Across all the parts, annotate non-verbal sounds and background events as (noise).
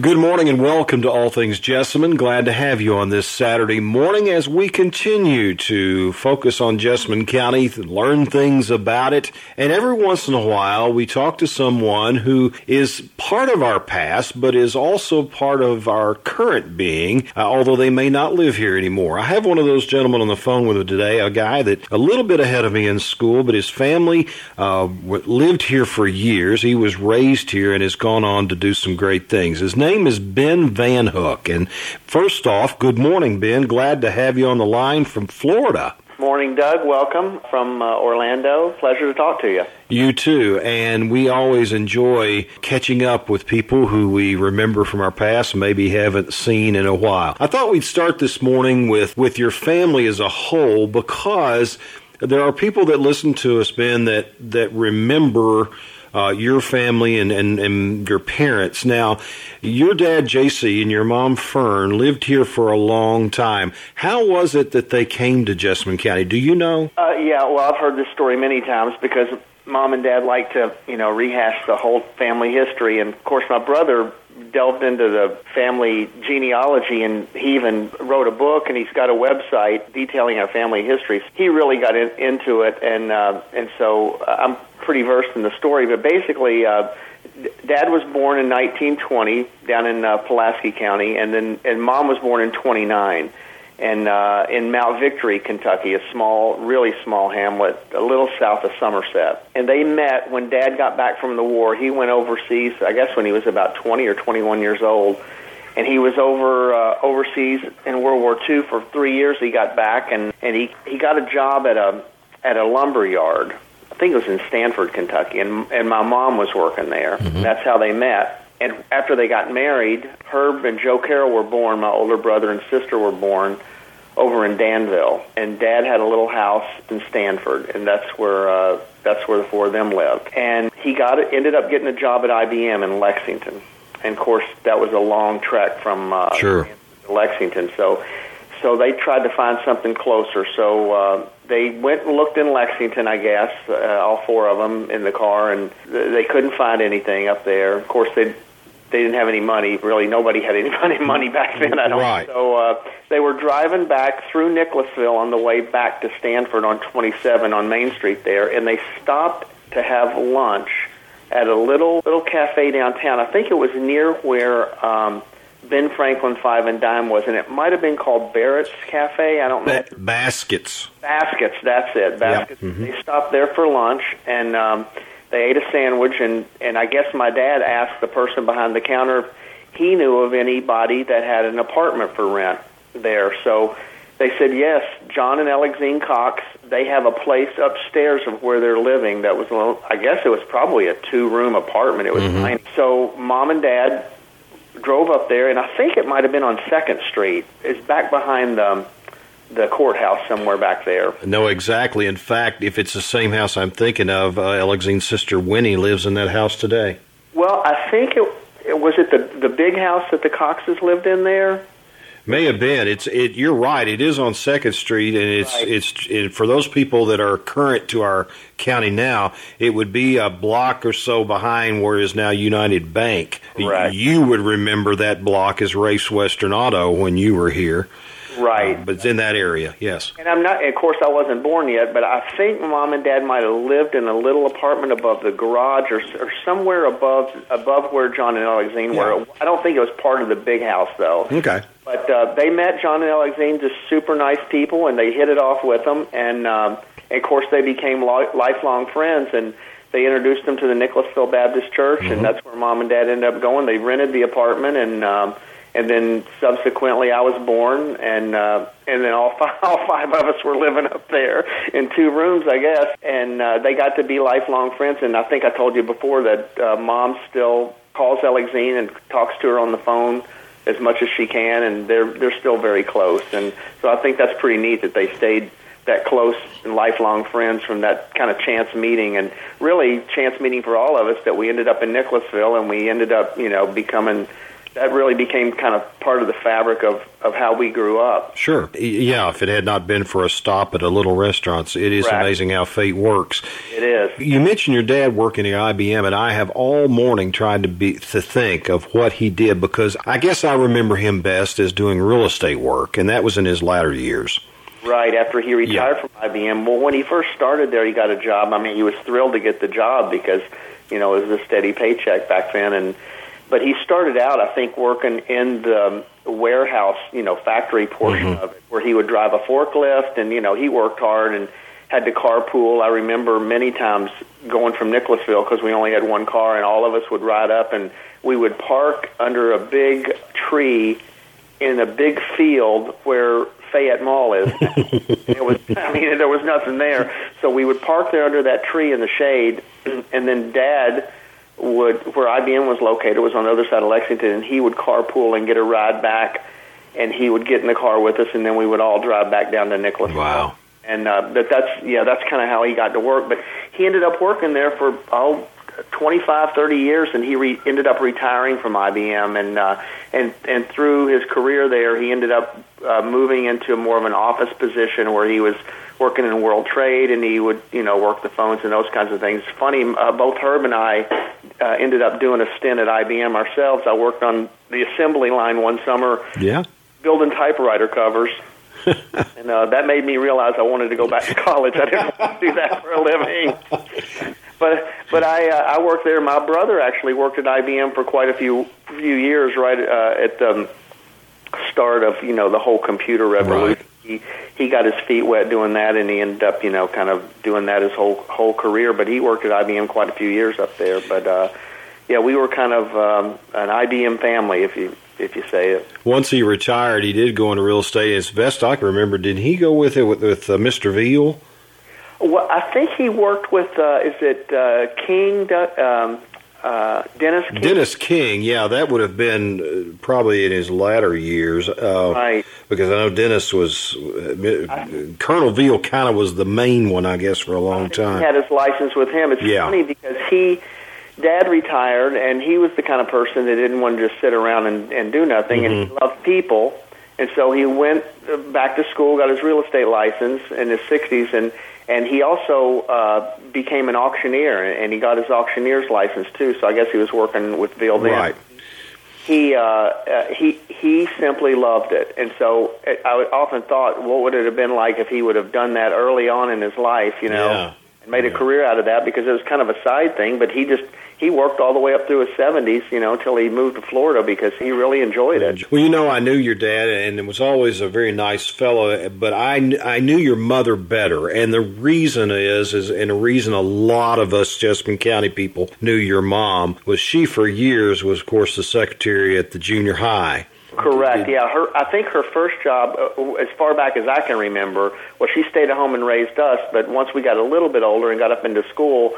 Good morning and welcome to All Things Jessamine. Glad to have you on this Saturday morning as we continue to focus on Jessamine County, and learn things about it, and every once in a while we talk to someone who is part of our past but is also part of our current being, uh, although they may not live here anymore. I have one of those gentlemen on the phone with me today, a guy that a little bit ahead of me in school, but his family uh, lived here for years. He was raised here and has gone on to do some great things. His name is Ben Van Hook. And first off, good morning, Ben. Glad to have you on the line from Florida. Morning, Doug. Welcome from uh, Orlando. Pleasure to talk to you. You too. And we always enjoy catching up with people who we remember from our past, maybe haven't seen in a while. I thought we'd start this morning with, with your family as a whole because there are people that listen to us, Ben, that, that remember uh, your family and, and, and your parents. Now, your dad, JC, and your mom, Fern, lived here for a long time. How was it that they came to Jessamine County? Do you know? Uh, yeah, well, I've heard this story many times because mom and dad like to, you know, rehash the whole family history. And, of course, my brother delved into the family genealogy and he even wrote a book and he's got a website detailing our family history. He really got in, into it and uh, and so uh, I'm pretty versed in the story, but basically, uh, Dad was born in 1920 down in uh, Pulaski County, and then and Mom was born in 29, and uh, in Mount Victory, Kentucky, a small, really small hamlet, a little south of Somerset. And they met when Dad got back from the war. He went overseas, I guess, when he was about 20 or 21 years old, and he was over uh, overseas in World War II for three years. He got back, and and he he got a job at a at a lumber yard I think it was in Stanford, Kentucky, and and my mom was working there. Mm-hmm. That's how they met. And after they got married, Herb and Joe Carroll were born. My older brother and sister were born over in Danville, and Dad had a little house in Stanford, and that's where uh, that's where the four of them lived. And he got it, ended up getting a job at IBM in Lexington, and of course that was a long trek from uh, sure. Lexington. So so they tried to find something closer. So uh, they went and looked in Lexington, I guess, uh, all four of them in the car, and they couldn't find anything up there. Of course, they they didn't have any money. Really, nobody had any (laughs) money back then. I don't. Right. So uh, they were driving back through Nicholasville on the way back to Stanford on 27 on Main Street there, and they stopped to have lunch at a little little cafe downtown. I think it was near where. Um, Ben Franklin Five and Dime was, and it might have been called Barrett's Cafe. I don't know. Ba- baskets. Baskets. That's it. Baskets. Yep. Mm-hmm. They stopped there for lunch, and um, they ate a sandwich. and And I guess my dad asked the person behind the counter if he knew of anybody that had an apartment for rent there. So they said yes. John and Alexine Cox. They have a place upstairs of where they're living. That was, I guess, it was probably a two-room apartment. It was mm-hmm. Nine. So mom and dad drove up there, and I think it might have been on Second Street. It's back behind the the courthouse somewhere back there. No, exactly. In fact, if it's the same house I'm thinking of, uh, Alexine's sister Winnie lives in that house today. Well, I think it, it was it the the big house that the Coxes lived in there. May have been. It's it. You're right. It is on Second Street, and it's right. it's it, for those people that are current to our county now. It would be a block or so behind where is now United Bank. Right. You would remember that block as Race Western Auto when you were here. Right. Uh, but it's in that area, yes. And I'm not, of course, I wasn't born yet, but I think mom and dad might have lived in a little apartment above the garage or, or somewhere above above where John and Alexine yeah. were. I don't think it was part of the big house, though. Okay. But uh, they met John and Alexine, just super nice people, and they hit it off with them. And, um, and of course, they became li- lifelong friends. And they introduced them to the Nicholasville Baptist Church, mm-hmm. and that's where mom and dad ended up going. They rented the apartment and. Um, and then subsequently I was born, and uh, and then all (laughs) five, all five of us were living up there in two rooms, I guess, and uh, they got to be lifelong friends. And I think I told you before that uh, mom still calls Alexine and talks to her on the phone as much as she can, and they're they're still very close. And so I think that's pretty neat that they stayed that close and lifelong friends from that kind of chance meeting and really chance meeting for all of us that we ended up in Nicholasville and we ended up you know becoming that really became kind of part of the fabric of, of how we grew up. Sure. Yeah, if it had not been for a stop at a little restaurant, it is amazing how fate works. It is. You mentioned your dad working at IBM, and I have all morning tried to be to think of what he did because I guess I remember him best as doing real estate work, and that was in his latter years. Right after he retired Yeah. from IBM. Well, when he first started there, he got a job. I mean, he was thrilled to get the job because you know it was a steady paycheck back then. And but he started out, I think, working in the um, warehouse, you know, factory portion mm-hmm. of it, where he would drive a forklift, and you know, he worked hard and had to carpool. I remember many times going from Nicholasville because we only had one car, and all of us would ride up, and we would park under a big tree in a big field where Fayette Mall is. (laughs) it was, I mean, there was nothing there. So we would park there under that tree in the shade, (clears throat) and then Dad would, where IBM was located, was on the other side of Lexington, and he would carpool and get a ride back, and he would get in the car with us, and then we would all drive back down to Nicholasville. Wow. And uh, but that's yeah, that's kind of how he got to work. But he ended up working there for oh, 25, 30 years, and he re- ended up retiring from IBM. And uh, and and through his career there, he ended up uh, moving into more of an office position where he was working in world trade, and he would you know work the phones and those kinds of things. Funny, uh, both Herb and I uh, ended up doing a stint at IBM ourselves. I worked on the assembly line one summer Yeah. building typewriter covers. (laughs) and uh, that made me realize I wanted to go back to college. I didn't want to do that for a living. But but I uh, I worked there. My brother actually worked at IBM for quite a few few years, right uh, at the start of you know the whole computer revolution. He he got his feet wet doing that, and he ended up you know kind of doing that his whole whole career. But he worked at IBM quite a few years up there. But uh, yeah, we were kind of um, an IBM family, if you if you say it. Once he retired, he did go into real estate. As best I can remember, did he go with it with, with uh, Mr. Veal? Well, I think he worked with uh, is it uh, King um, uh, Dennis King? Dennis King, yeah, that would have been uh, probably in his latter years. Uh, Right. Because I know Dennis was, uh, Colonel Veal kind of was the main one, I guess, for a long He time. had his license with him. It's Yeah. funny because he, Dad retired, and he was the kind of person that didn't want to just sit around and, and do nothing, and Mm-hmm. he loved people, and so he went uh, back to school, got his real estate license in his sixties, and and he also uh, became an auctioneer, and he got his auctioneer's license too. So I guess he was working with Bill then. Right. he uh, uh, he he simply loved it, and so uh, I often thought, what would it have been like if he would have done that early on in his life, you know, Yeah. and made a career out of that because it was kind of a side thing. But he just he worked all the way up through his seventies, you know, until he moved to Florida because he really enjoyed it. Well, you know, I knew your dad, and it was always a very nice fellow. But I, I knew your mother better, and the reason is, is, and the reason a lot of us Jessamine County people knew your mom was she for years was, of course, the secretary at the junior high. Correct. Yeah, her. I think her first job, uh, as far back as I can remember, well, she stayed at home and raised us. But once we got a little bit older and got up into school,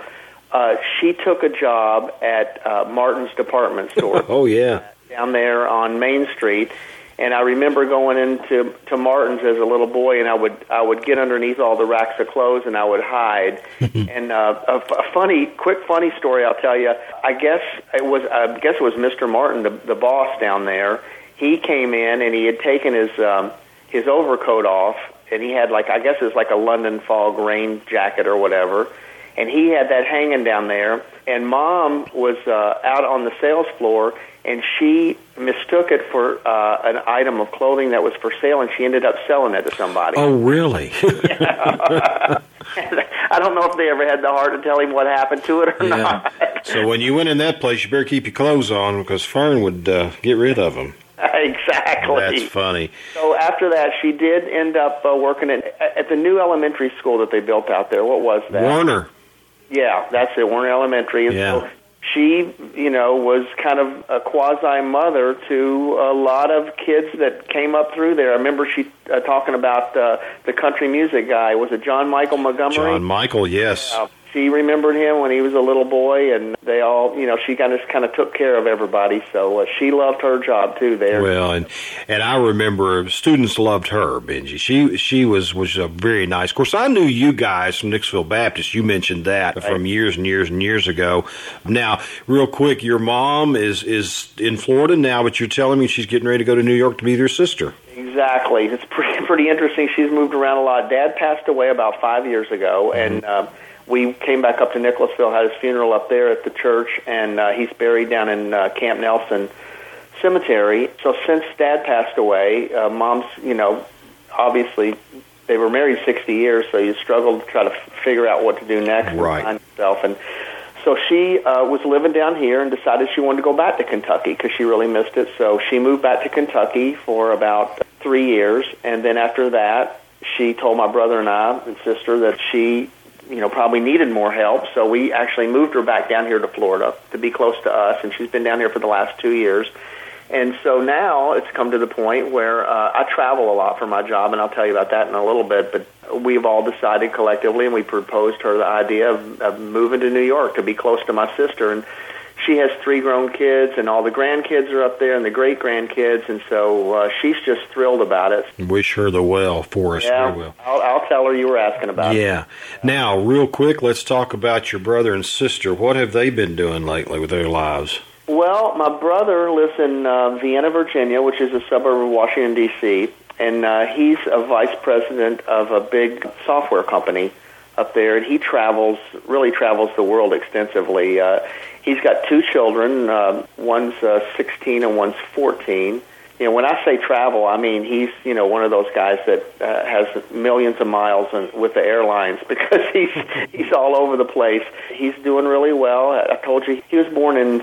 uh, she took a job at uh, Martin's department store. (laughs) Oh yeah, down there on Main Street. And I remember going into to Martin's as a little boy, and I would I would get underneath all the racks of clothes, and I would hide. (laughs) and uh, a, f- a funny, quick, funny story I'll tell you. I guess it was I guess it was Mr. Martin, the, the boss down there. He came in and he had taken his um, his overcoat off, and he had like I guess it was like a London fog rain jacket or whatever and he had that hanging down there. And mom was uh, out on the sales floor, and she mistook it for uh, an item of clothing that was for sale, and she ended up selling it to somebody. oh really? (laughs) (laughs) I don't know if they ever had the heart to tell him what happened to it or yeah. not. So when you went in that place, you better keep your clothes on because Fern would uh, get rid of them. (laughs) exactly. That's funny. So after that, she did end up uh, working at, at the new elementary school that they built out there. What was that? Warner. Yeah, that's it. Warner Elementary. And Yeah. so she, you know, was kind of a quasi mother to a lot of kids that came up through there. I remember she uh, talking about uh, the country music guy. Was it John Michael Montgomery? John Michael, yes. Uh, she remembered him when he was a little boy, and they all, you know, she kind of kind of took care of everybody. So uh, she loved her job too there. Well, and and I remember students loved her, Benji. She she was was a very nice. Of course, I knew you guys from Nixville Baptist. You mentioned that right. from years and years and years ago. Now, real quick, your mom is is in Florida now, but you're telling me she's getting ready to go to New York to be with your sister. Exactly. It's pretty pretty interesting. She's moved around a lot. Dad passed away about five years ago, mm-hmm. and. Uh, we came back up to Nicholasville, had his funeral up there at the church, and uh, he's buried down in uh, Camp Nelson Cemetery. So since Dad passed away, uh, Mom's, you know, obviously they were married 60 years, so you struggled to try to f- figure out what to do next right. and find And so she uh, was living down here and decided she wanted to go back to Kentucky because she really missed it. So she moved back to Kentucky for about three years, and then after that, she told my brother and I and sister that she you know, probably needed more help. So we actually moved her back down here to Florida to be close to us, and she's been down here for the last two years. And so now it's come to the point where uh, I travel a lot for my job, and I'll tell you about that in a little bit. But we've all decided collectively, and we proposed her the idea of, of moving to New York to be close to my sister. And she has three grown kids, and all the grandkids are up there, and the great grandkids, and so uh, she's just thrilled about it. Wish her the well for us. Yeah, well. I'll, I'll tell her you were asking about. Yeah. It. Now, real quick, let's talk about your brother and sister. What have they been doing lately with their lives? Well, my brother lives in uh, Vienna, Virginia, which is a suburb of Washington D.C., and uh, he's a vice president of a big software company up there, and he travels, really travels the world extensively. Uh, He's got two children. Uh, one's uh, 16 and one's 14. You know, when I say travel, I mean he's you know one of those guys that uh, has millions of miles in, with the airlines (laughs) because he's he's all over the place. He's doing really well. I told you he was born in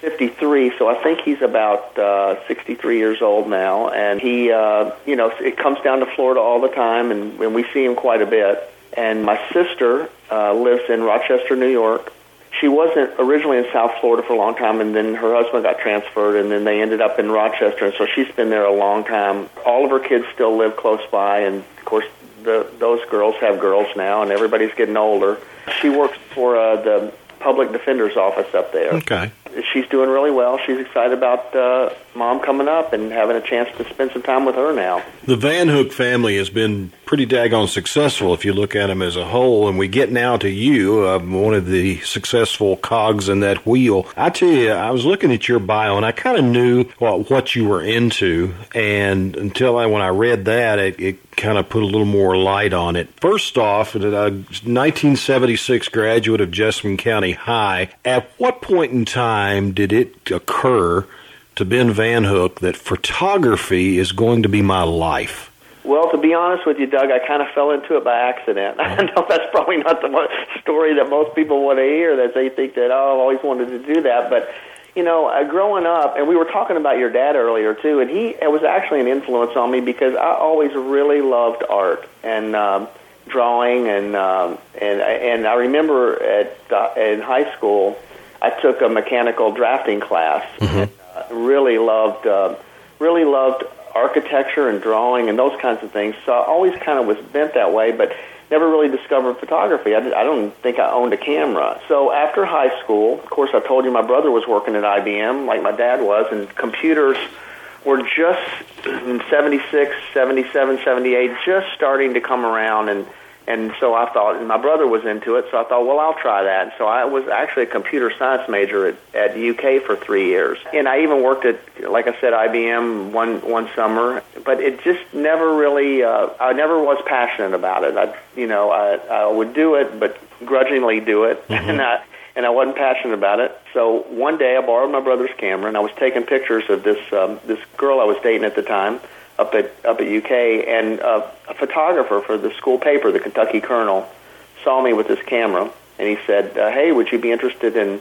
53, so I think he's about uh, 63 years old now. And he, uh, you know, it comes down to Florida all the time, and, and we see him quite a bit. And my sister uh, lives in Rochester, New York, she wasn't originally in South Florida for a long time, and then her husband got transferred, and then they ended up in Rochester, and so she's been there a long time. All of her kids still live close by, and of course, the, those girls have girls now, and everybody's getting older. She works for uh, the public defender's office up there. Okay. She's doing really well. She's excited about uh, mom coming up and having a chance to spend some time with her now. The Van Hook family has been pretty daggone successful if you look at them as a whole. And we get now to you, uh, one of the successful cogs in that wheel. I tell you, I was looking at your bio and I kind of knew what, what you were into. And until I, when I read that, it, it kind of put a little more light on it. First off, a 1976 graduate of Jessamine County High. At what point in time did it occur to Ben Van Hook that photography is going to be my life? Well, to be honest with you, Doug, I kind of fell into it by accident. (laughs) I know that's probably not the story that most people want to hear. That they think that oh, I've always wanted to do that, but you know, uh, growing up, and we were talking about your dad earlier too, and he it was actually an influence on me because I always really loved art and um, drawing, and um, and and I remember at uh, in high school, I took a mechanical drafting class. Mm-hmm. And, uh, really loved uh, really loved architecture and drawing and those kinds of things. So I always kind of was bent that way, but never really discovered photography. I, did, I don't think I owned a camera. So after high school, of course, I told you my brother was working at IBM, like my dad was, and computers were just in 76, 77, 78, just starting to come around and and so I thought, and my brother was into it, so I thought, well, I'll try that. And so I was actually a computer science major at, at UK for three years, and I even worked at, like I said, IBM one one summer. But it just never really, uh, I never was passionate about it. I, you know, I, I would do it, but grudgingly do it, (laughs) mm-hmm. and I and I wasn't passionate about it. So one day I borrowed my brother's camera, and I was taking pictures of this um, this girl I was dating at the time up at up at UK, and uh, a photographer for the school paper, the Kentucky Kernel, saw me with this camera, and he said, uh, "Hey, would you be interested in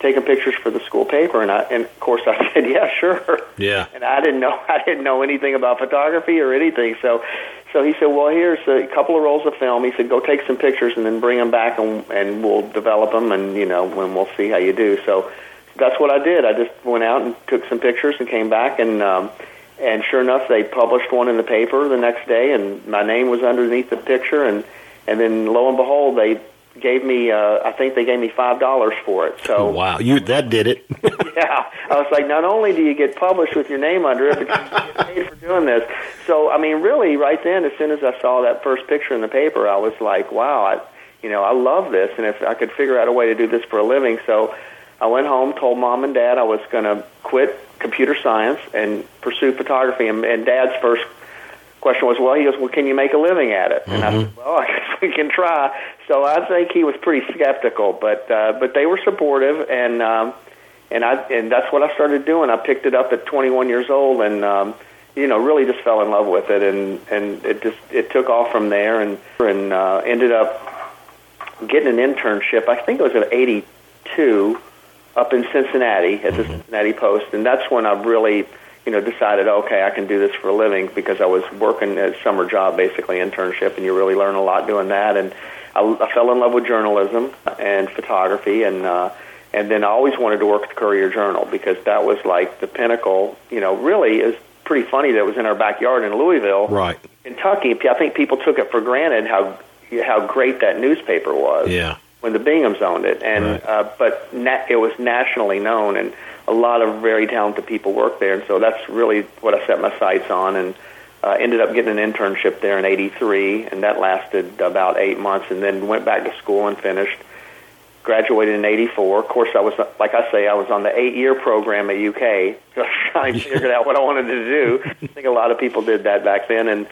taking pictures for the school paper?" And I, and of course, I (laughs) said, "Yeah, sure." Yeah. And I didn't know (laughs) I didn't know anything about photography or anything, so so he said, "Well, here's a couple of rolls of film." He said, "Go take some pictures and then bring them back, and and we'll develop them, and you know, when we'll see how you do." So that's what I did. I just went out and took some pictures and came back and. um and sure enough, they published one in the paper the next day, and my name was underneath the picture. And and then lo and behold, they gave me uh, I think they gave me five dollars for it. So (laughs) wow, you that did it. (laughs) yeah, I was like, not only do you get published with your name under it, but you get paid for doing this. So I mean, really, right then, as soon as I saw that first picture in the paper, I was like, wow, I, you know, I love this, and if I could figure out a way to do this for a living, so I went home, told mom and dad I was going to quit computer science and pursue photography, and, and dad's first question was, well, he goes, well, can you make a living at it? And mm-hmm. I said, well, I guess we can try. So I think he was pretty skeptical, but uh, but they were supportive, and um, and I and that's what I started doing. I picked it up at 21 years old, and um, you know, really just fell in love with it, and and it just it took off from there, and and uh, ended up getting an internship. I think it was at 82 up in Cincinnati at the mm-hmm. Cincinnati Post, and that's when I really you know, decided, okay, I can do this for a living because I was working a summer job, basically internship, and you really learn a lot doing that. And I, I fell in love with journalism and photography, and uh, and then I always wanted to work at the Courier Journal because that was like the pinnacle. You know, really is pretty funny that it was in our backyard in Louisville, right, Kentucky. I think people took it for granted how how great that newspaper was. Yeah. When the Binghams owned it, and right. uh, but na- it was nationally known, and a lot of very talented people work there, and so that's really what I set my sights on, and uh, ended up getting an internship there in '83, and that lasted about eight months, and then went back to school and finished. Graduated in '84. Of course, I was like I say, I was on the eight-year program at UK, (laughs) trying to (laughs) figure out what I wanted to do. I think a lot of people did that back then, and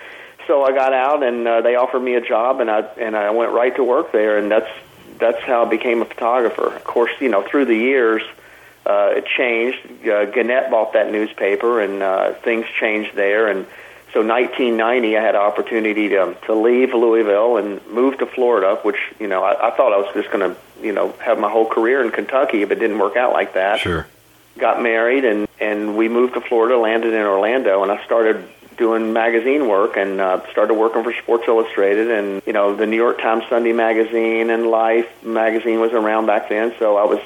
so I got out, and uh, they offered me a job, and I and I went right to work there, and that's that's how I became a photographer. Of course, you know, through the years uh, it changed. Uh, Gannett bought that newspaper, and uh, things changed there. And so, 1990, I had an opportunity to to leave Louisville and move to Florida, which you know I, I thought I was just going to you know have my whole career in Kentucky, but it didn't work out like that. Sure. Got married, and and we moved to Florida, landed in Orlando, and I started doing magazine work and uh, started working for Sports Illustrated and you know the New York Times Sunday magazine and Life magazine was around back then so I was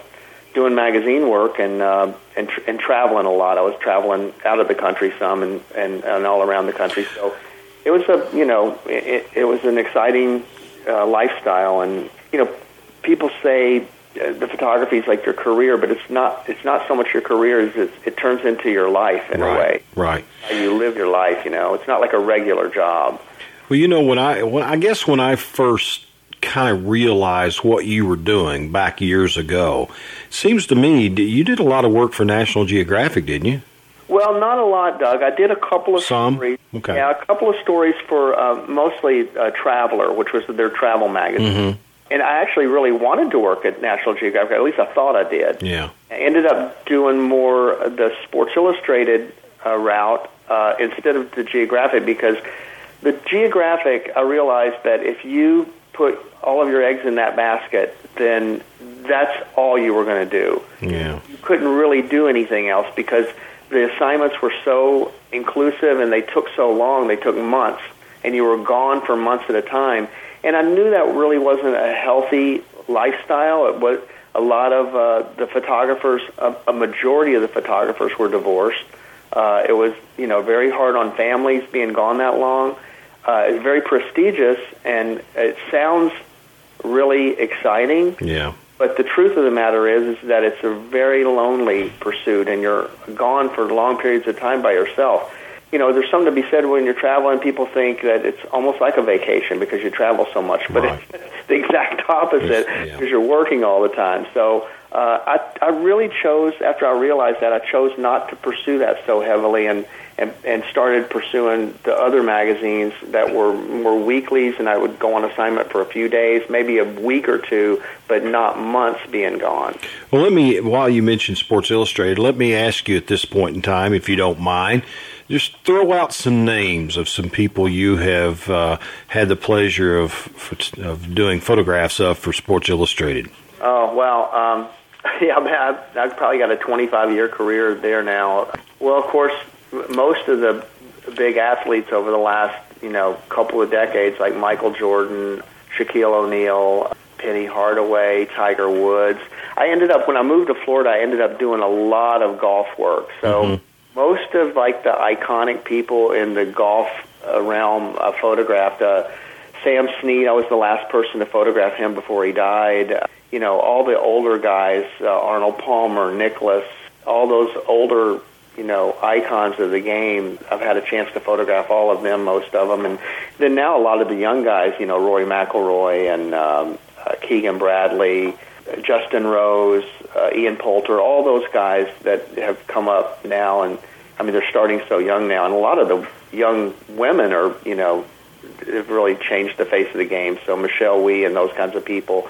doing magazine work and uh, and tr- and traveling a lot. I was traveling out of the country some and and, and all around the country. So it was a you know it, it was an exciting uh, lifestyle. And you know people say uh, the photography is like your career, but it's not. It's not so much your career as it, it turns into your life in right, a way. Right. How you live your life. You know, it's not like a regular job. Well, you know, when I when I guess when I first kind of realize what you were doing back years ago. Seems to me you did a lot of work for National Geographic, didn't you? Well, not a lot, Doug. I did a couple of Some? stories. Okay. Yeah, a couple of stories for uh, mostly uh, Traveler, which was their travel magazine. Mm-hmm. And I actually really wanted to work at National Geographic. At least I thought I did. Yeah. I ended up doing more the Sports Illustrated uh, route uh, instead of the Geographic because the Geographic, I realized that if you put all of your eggs in that basket, then that's all you were going to do. Yeah. You couldn't really do anything else because the assignments were so inclusive and they took so long, they took months, and you were gone for months at a time. And I knew that really wasn't a healthy lifestyle. It was a lot of uh, the photographers, a, a majority of the photographers were divorced. Uh, it was, you know, very hard on families being gone that long. Uh, it's very prestigious, and it sounds really exciting. Yeah. But the truth of the matter is, is that it's a very lonely pursuit, and you're gone for long periods of time by yourself. You know, there's something to be said when you're traveling. People think that it's almost like a vacation because you travel so much, but right. it's (laughs) the exact opposite yeah. because you're working all the time. So uh, I, I really chose, after I realized that, I chose not to pursue that so heavily, and and, and started pursuing the other magazines that were more weeklies, and I would go on assignment for a few days, maybe a week or two, but not months being gone. Well, let me, while you mentioned Sports Illustrated, let me ask you at this point in time, if you don't mind, just throw out some names of some people you have uh, had the pleasure of of doing photographs of for Sports Illustrated. Oh well, um, (laughs) yeah, I've, I've probably got a 25 year career there now. Well, of course, most of the big athletes over the last you know couple of decades, like Michael Jordan, Shaquille O'Neal, Penny Hardaway, Tiger Woods. I ended up when I moved to Florida. I ended up doing a lot of golf work. So mm-hmm. most of like the iconic people in the golf uh, realm I photographed. Uh, Sam Snead, I was the last person to photograph him before he died. Uh, you know, all the older guys, uh, Arnold Palmer, Nicklaus, all those older, you know, icons of the game. I've had a chance to photograph all of them, most of them, and then now a lot of the young guys, you know, Rory McIlroy and um, uh, Keegan Bradley, Justin Rose, uh, Ian Poulter, all those guys that have come up now, and I mean they're starting so young now, and a lot of the young women are, you know, have really changed the face of the game. So Michelle Wie and those kinds of people.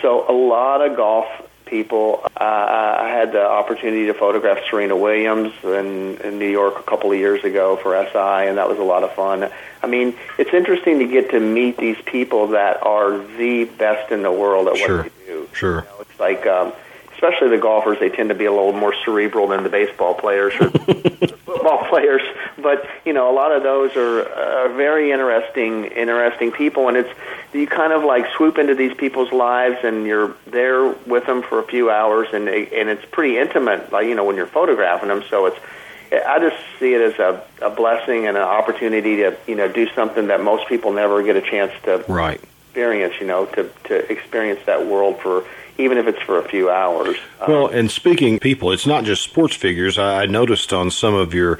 So a lot of golf people. Uh, I had the opportunity to photograph Serena Williams in, in New York a couple of years ago for SI, and that was a lot of fun. I mean, it's interesting to get to meet these people that are the best in the world at sure. what they do. Sure. You know, it's like, um, especially the golfers, they tend to be a little more cerebral than the baseball players or (laughs) football players. But you know, a lot of those are uh, very interesting, interesting people, and it's you kind of like swoop into these people's lives, and you're there with them for a few hours, and and it's pretty intimate, like you know when you're photographing them. So it's I just see it as a, a blessing and an opportunity to you know do something that most people never get a chance to right. experience. You know, to to experience that world for even if it's for a few hours. Well, and speaking people, it's not just sports figures. I, I noticed on some of your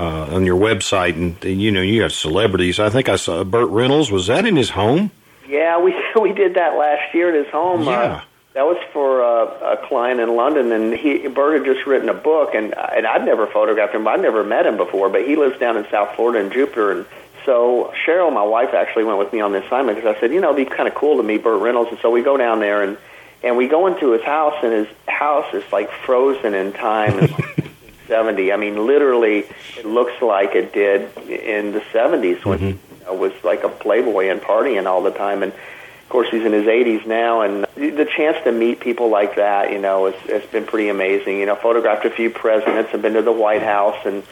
uh, on your website, and, and you know you have celebrities. I think I saw Burt Reynolds. Was that in his home? Yeah, we (laughs) we did that last year at his home. Yeah. Uh, that was for uh, a client in London, and he Burt had just written a book, and and I'd never photographed him. But I'd never met him before, but he lives down in South Florida in Jupiter, and so Cheryl, my wife, actually went with me on the assignment because I said, you know, it'd be kind of cool to meet Burt Reynolds, and so we go down there and and we go into his house, and his house is like frozen in time. in (laughs) 70. I mean, literally, it looks like it did in the 70s when Mhm. Know, was like a playboy and partying all the time. And of course, he's in his 80s now, and the chance to meet people like that, you know, it's, it's been pretty amazing. You know, photographed a few presidents, have been to the White House, and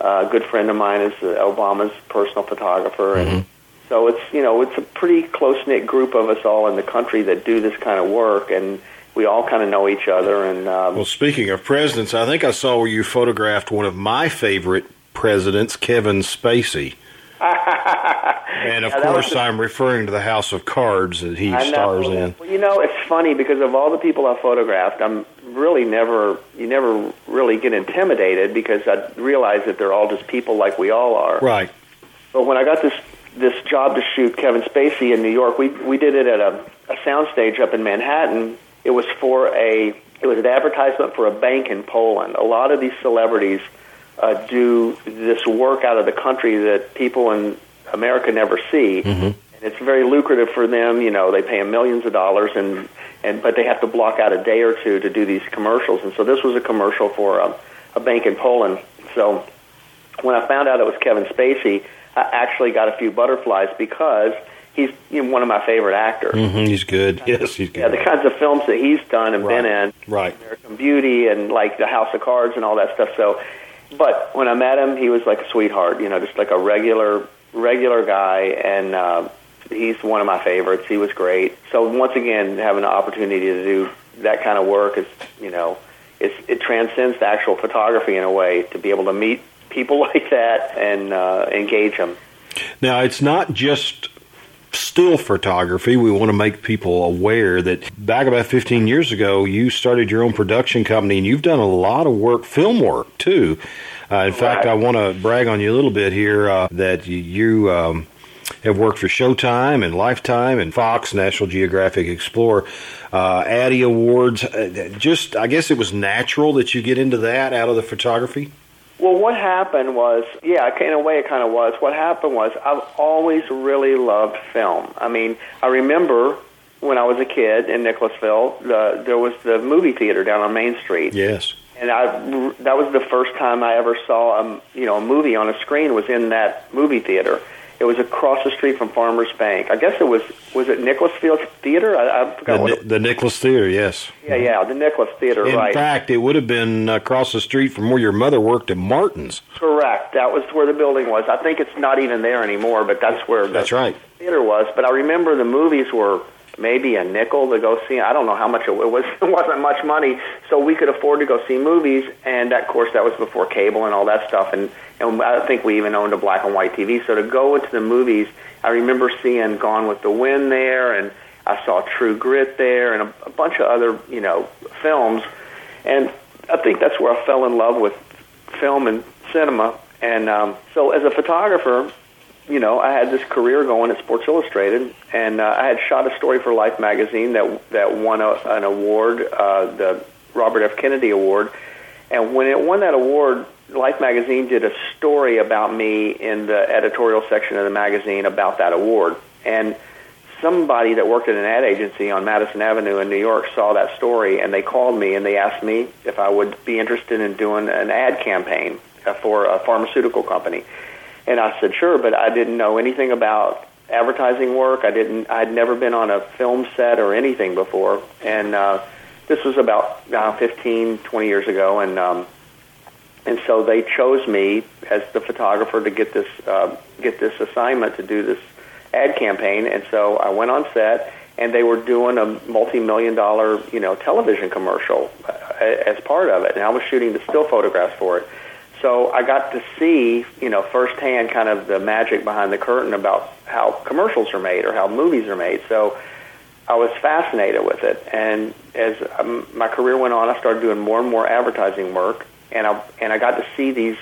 uh, a good friend of mine is uh, Obama's personal photographer, and so it's you know it's a pretty close knit group of us all in the country that do this kind of work, and we all kind of know each other. And um, Well, speaking of presidents, I think I saw where you photographed one of my favorite presidents, Kevin Spacey. (laughs) and of Yeah, course, the- I'm referring to the House of Cards that he I know. stars in. Well, you know, it's funny because of all the people I photographed, I'm really never, you never really get intimidated because I realize that they're all just people like we all are. Right. But when I got this this job to shoot Kevin Spacey in New York, we we did it at a, a soundstage up in Manhattan. It was for a it was an advertisement for a bank in Poland. A lot of these celebrities uh, do this work out of the country that people in America never see. Mhm. And it's very lucrative for them. You know, they pay them millions of dollars, and and but they have to block out a day or two to do these commercials. And so this was a commercial for a, a bank in Poland. So when I found out it was Kevin Spacey, I actually got a few butterflies because he's you know, one of my favorite actors. hmm He's good. (laughs) Yes, he's good. Yeah, the kinds of films that he's done and been in, Right. American Beauty and like The House of Cards and all that stuff. So, but when I met him, he was like a sweetheart. You know, just like a regular regular guy, and uh, he's one of my favorites. He was great. So once again, having the opportunity to do that kind of work is, you know, it's, it transcends the actual photography in a way to be able to meet people (laughs) like that and uh, engage them. Now, it's not just still photography. We want to make people aware that back about 15 years ago, you started your own production company and you've done a lot of work, film work too. Uh, in fact, I want to brag on you a little bit here uh, that you, um, have worked for Showtime and Lifetime and Fox, National Geographic Explorer, uh, Addy Awards. Uh, just, I guess it was natural that you get into that out of the photography. Well, what happened was, yeah, in a way it kind of was. What happened was, I've always really loved film. I mean, I remember when I was a kid in Nicholasville, the, there was the movie theater down on Main Street, Yes. and I that was the first time I ever saw a you know a movie on a screen was in that movie theater. It was across the street from Farmers Bank. I guess it was was it Nicholasville Theater? I, I forgot The, what. It, the Nicholas Theater, yes. yeah, yeah, the Nicholas Theater, right. In right? fact, it would have been across the street from where your mother worked at Martin's. Correct. That was where the building was. I think it's not even there anymore, but that's where the That's right. theater was. But I remember the movies were maybe a nickel to go see. I don't know how much it was. (laughs) It wasn't much money, so we could afford to go see movies. And of course, that was before cable and all that stuff. And and I think we even owned a black and white TV. So to go into the movies, I remember seeing Gone with the Wind there, and I saw True Grit there, and a, a bunch of other you know films. And I think that's where I fell in love with film and cinema. And um, so as a photographer, you know, I had this career going at Sports Illustrated, and uh, I had shot a story for Life magazine that that won a, an award, uh, the Robert F. Kennedy Award. And when it won that award, Life magazine did a story about me in the editorial section of the magazine about that award. And somebody that worked at an ad agency on Madison Avenue in New York saw that story, and they called me and they asked me if I would be interested in doing an ad campaign uh, for a pharmaceutical company. And I said, sure, but I didn't know anything about advertising work. I didn't. I'd never been on a film set or anything before, and uh, this was about uh, 15, 20 years ago, and um, and so they chose me as the photographer to get this uh, get this assignment to do this ad campaign. And so I went on set, and they were doing a multi-million dollar you know television commercial uh, as part of it, and I was shooting the still photographs for it. So I got to see, you know, firsthand kind of the magic behind the curtain about how commercials are made or how movies are made. So I was fascinated with it, and as um, my career went on, I started doing more and more advertising work, and I and I got to see these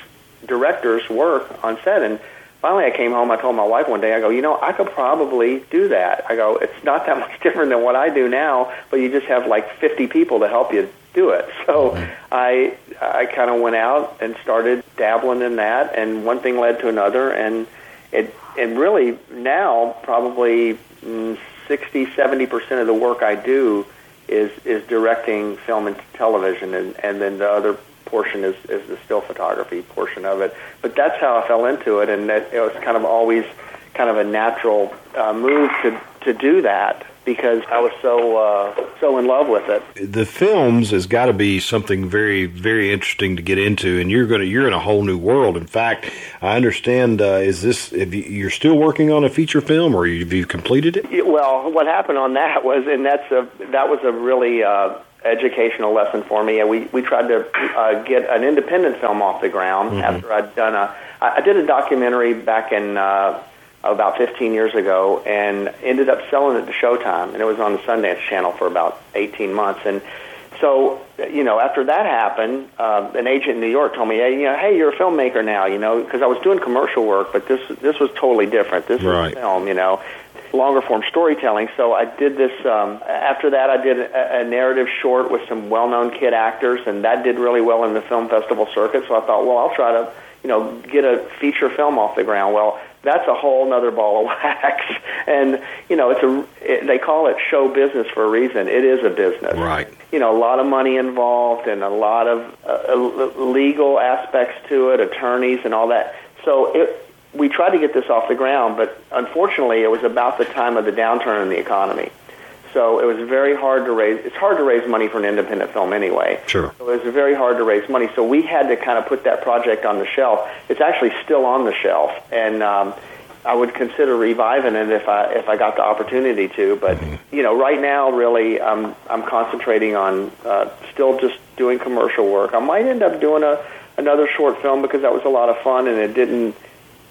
directors work on set. And finally, I came home. I told my wife one day, I go, you know, I could probably do that. I go, it's not that (laughs) much different than what I do now, but you just have like 50 people to help you do it. (laughs) So mm-hmm. I I kind of went out and started dabbling in that, and one thing led to another, and it and really now probably mm, 60 70 percent of the work I do is is directing film and television, and and then the other portion is is the still photography portion of it. But that's how I fell into it, and that it was kind of always kind of a natural uh, move to to do that because I was so uh, so in love with it. The films has got to be something very very interesting to get into, and you're gonna you're in a whole new world. In fact, I understand uh, is this if you, are still working on a feature film, or have you completed it? Well, what happened on that (laughs) was, and that's a that was a really. Uh, educational lesson for me and we we tried to uh, get an independent film off the ground mm-hmm. after I'd done a I did a documentary back in uh about 15 years ago and ended up selling it to Showtime, and it was on the Sundance Channel for about 18 months. And so, you know, after that happened, uh, an agent in New York told me, "Hey, you know, hey, you're a filmmaker now," you know, because I was doing commercial work, but this this was totally different. This right. was film, you know, longer form storytelling. So I did this. Um, after that, I did a, a narrative short with some well known kid actors, and that did really well in the film festival circuit. So I thought, well, I'll try to, you know, get a feature film off the ground. Well that's a whole other ball of (laughs) wax. And you know, it's a it, they call it show business for a reason. It is a business, right? You know, a lot of money involved and a lot of uh, legal aspects to it, attorneys and all that. So it. We tried to get this off the ground, but unfortunately, it was about the time of the downturn in the economy. So it was very hard to raise. It's hard to raise money for an independent film anyway. Sure. So it was very hard to raise money. So we had to kind of put that project on the shelf. It's actually still on the shelf, and um, I would consider reviving it if I if I got the opportunity to. But mm-hmm. you know, right now, really, I'm I'm concentrating on uh, still just doing commercial work. I might end up doing a another short film because that was a lot of fun, and it didn't.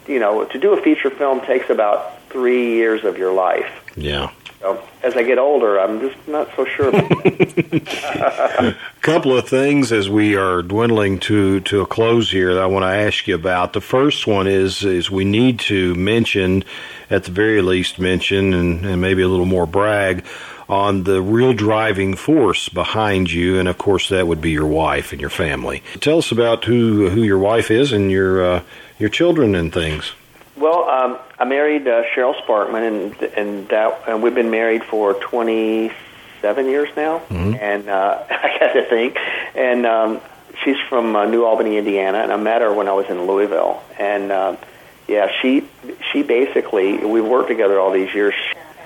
You know, to do a feature film takes about three years of your life. Yeah. So as I get older, I'm just not so sure. a (laughs) couple of things as we are dwindling to to a close here that I want to ask you about. The first one is is we need to mention, at the very least, mention and, and maybe a little more brag on the real driving force behind you, and of course that would be your wife and your family. Tell us about who who your wife is and your uh, your children and things. Well, um, I married uh, Cheryl Sparkman, and and that, and we've been married for twenty seven years now, mm-hmm. and uh, (laughs) I got to think, and um, she's from uh, New Albany, Indiana, and I met her when I was in Louisville, and uh, yeah, she she basically we've worked together all these years.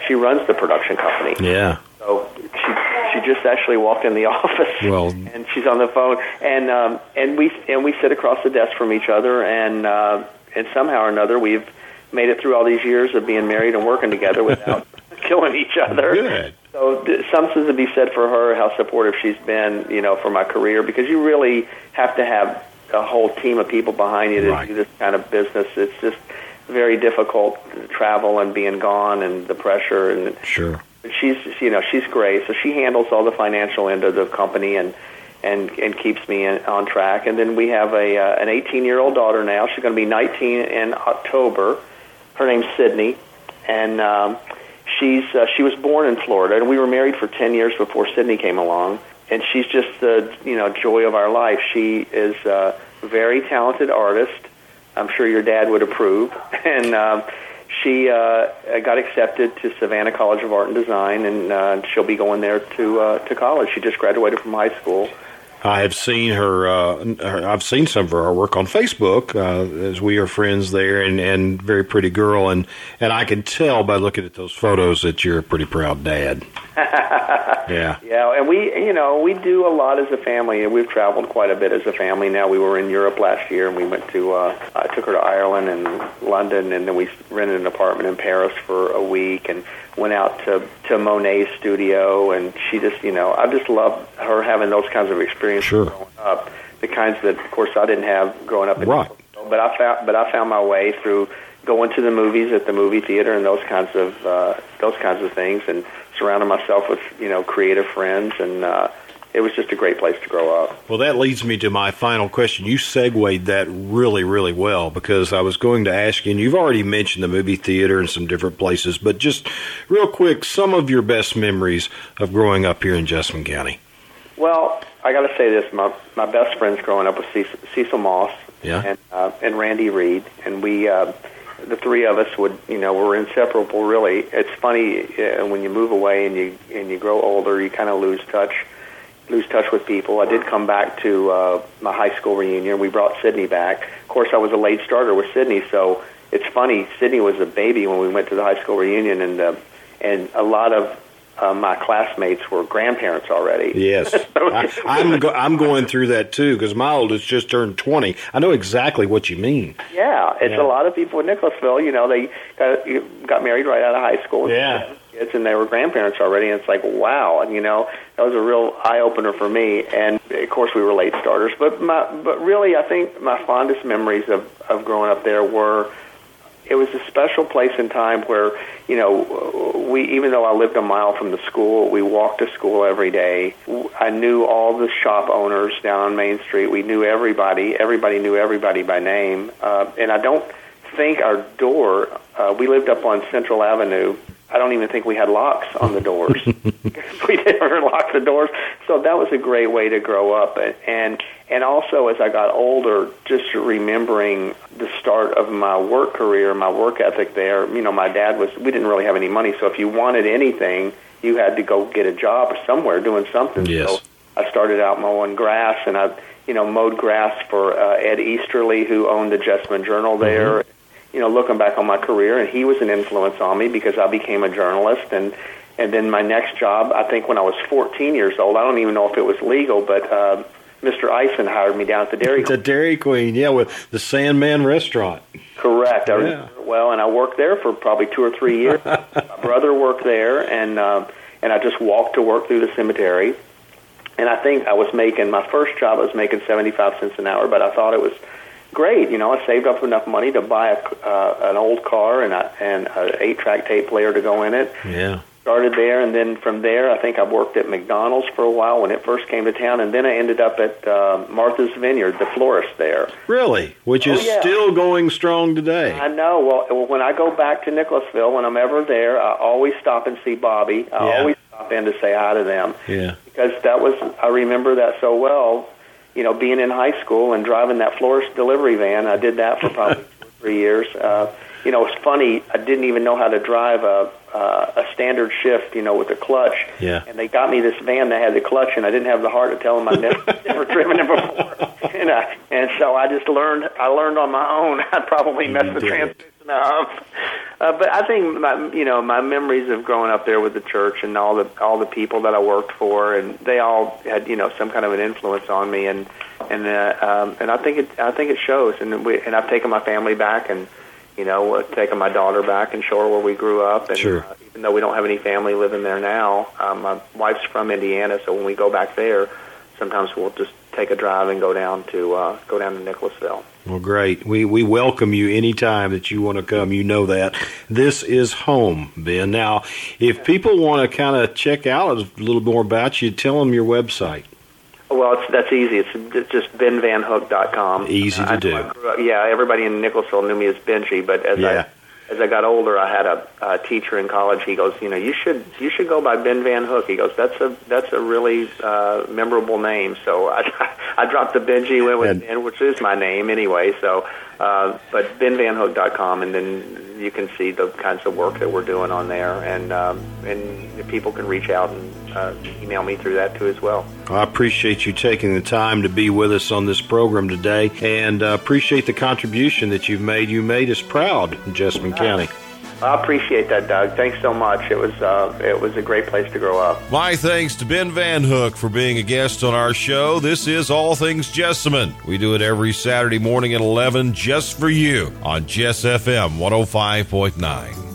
She runs the production company. Yeah. So she she just actually walked in the (laughs) office well, and she's on the phone and um and we and we sit across the desk from each other and uh and somehow or another we've made it through all these years of being married and working together without (laughs) killing each other. Good. So th- something to be said for her, how supportive she's been, you know, for my career, because you really have to have a whole team of people behind you to Right. do this kind of business. It's just very difficult to travel and being gone and the pressure and Sure. she's you know she's great so she handles all the financial end of the company and and and keeps me in, on track. And then we have a uh, an 18 year old daughter now. She's going to be 19 in October. Her name's Sydney. And um she's uh, she was born in Florida and we were married for 10 years before Sydney came along. And she's just the you know joy of our life. She is a very talented artist. I'm sure your dad would approve. (laughs) And um, she uh, got accepted to Savannah College of Art and Design, and uh, she'll be going there to uh, to college. She just graduated from high school. I have seen her, uh, her- I've seen some of her work on Facebook, uh, as we are friends there, and, and very pretty girl, and, and I can tell by looking at those photos that you're a pretty proud dad. (laughs) yeah. Yeah, and we you know we do a lot as a family, and we've traveled quite a bit as a family. Now we were in Europe last year, and we went to uh, I took her to Ireland and London, and then we rented an apartment in Paris for a week, and went out to to Monet's studio, and she just you know I just love her having those kinds of experiences Sure. growing up, the kinds that of course I didn't have growing up. In Right. But I found but I found my way through going to the movies at the movie theater and those kinds of uh, those kinds of things, and surrounding myself with you know creative friends, and uh, it was just a great place to grow up. Well, that leads me to my final question. You segued that really, really well because I was going to ask you, and you've already mentioned the movie theater and some different places, but just real quick, some of your best memories of growing up here in Jessamine County. Well, I got to say this: my my best friends growing up was Cecil, Cecil Moss Yeah. and uh, and Randy Reed, and we. Uh, the three of us would, you know, were inseparable. Really, it's funny uh, when you move away and you and you grow older, you kind of lose touch, lose touch with people. I did come back to uh, my high school reunion. We brought Sydney back. Of course, I was a late starter with Sydney, so it's funny. Sydney was a baby when we went to the high school reunion, and uh, and a lot of uh, my classmates were grandparents already. Yes, (laughs) I, I'm go, I'm going through that too because my oldest just turned twenty. I know exactly what you mean. Yeah, it's Yeah. a lot of people in Nicholasville. You know, they got got married right out of high school. Yeah. kids, and they were grandparents already. And it's like, wow, and you know, that was a real eye opener for me. And of course, we were late starters. But my, but really, I think my fondest memories of of growing up there were. It was a special place and time where, you know, we even though I lived a mile from the school, we walked to school every day. I knew all the shop owners down on Main Street. We knew everybody. Everybody knew everybody by name. Uh, and I don't think our door. Uh, we lived up on Central Avenue. I don't even think we had locks on the doors. (laughs) (laughs) we never locked the doors. So that was a great way to grow up. And and also as I got older, just remembering the start of my work career, my work ethic there. You know, my dad was. We didn't really have any money, so if you wanted anything, you had to go get a job somewhere doing something. Yes. So I started out mowing grass, and I, you know, mowed grass for uh, Ed Easterly, who owned the Jessamine Journal there. You know, looking back on my career, and he was an influence on me because I became a journalist, and and then my next job, I think when I was 14 years old, I don't even know if it was legal, but uh, Mr. Eisen hired me down at the Dairy Queen. (laughs) The Dairy Queen, yeah, with the Sandman Restaurant. Correct. I Yeah. well, and I worked there for probably two or three years. (laughs) My brother worked there, and um, and I just walked to work through the cemetery. And I think I was making my first job. I was making seventy five cents an hour, but I thought it was great. You know, I saved up enough money to buy a, uh, an old car and a, and an eight track tape player to go in it. Yeah. Started there, and then from there, I think I worked at McDonald's for a while when it first came to town, and then I ended up at uh, Martha's Vineyard, the florist there. Really? Which is Oh, yeah. still going strong today. I know. Well, when I go back to Nicholasville, when I'm ever there, I always stop and see Bobby. I Yeah. always stop in to say hi to them Yeah. because that was I remember that so well. You know, being in high school and driving that florist delivery van, I did that for probably (laughs) two or three years. Uh, you know, it's funny. I didn't even know how to drive a uh, a standard shift. You know, with a clutch. Yeah. And they got me this van that had the clutch, and I didn't have the heart to tell them I'd never, never driven it before. (laughs) And, uh, and so I just learned. I learned on my own. I'd probably mess the transmission up. Uh, but I think my, you know, my memories of growing up there with the church and all the all the people that I worked for, and they all had you know some kind of an influence on me, and and uh, um, and I think it I think it shows, and we and I've taken my family back and you know, uh, taking my daughter back and show her where we grew up. And Sure. uh, even though we don't have any family living there now, um, my wife's from Indiana, so when we go back there, sometimes we'll just take a drive and go down to uh, go down to Nicholasville. Well, great. We we welcome you anytime that you want to come. You know that this is home, Ben. Now, if people want to kind of check out a little more about you, tell them your website. Well, it's, that's easy. It's, just benvanhook.com. Easy to I, do. I up- yeah, everybody in Nicholasville knew me as Benji, but as Yeah. I as I got older, I had a, a teacher in college. He goes, you know, you should you should go by Ben Van Hook. He goes, that's a that's a really uh, memorable name. So I (laughs) I dropped the Benji, went with And- Ben, which is my name anyway. So, uh, but benvanhook.com, and then you can see the kinds of work that we're doing on there, and um, and people can reach out and uh, email me through that too as well. I appreciate you taking the time to be with us on this program today, and uh, appreciate the contribution that you've made. You made us proud in Jessamine County. I appreciate that, Doug. Thanks so much. It was uh, it was a great place to grow up. My thanks to Ben Van Hook for being a guest on our show. This is All Things Jessamine. We do it every Saturday morning at 11 just for you on Jess FM 105.9.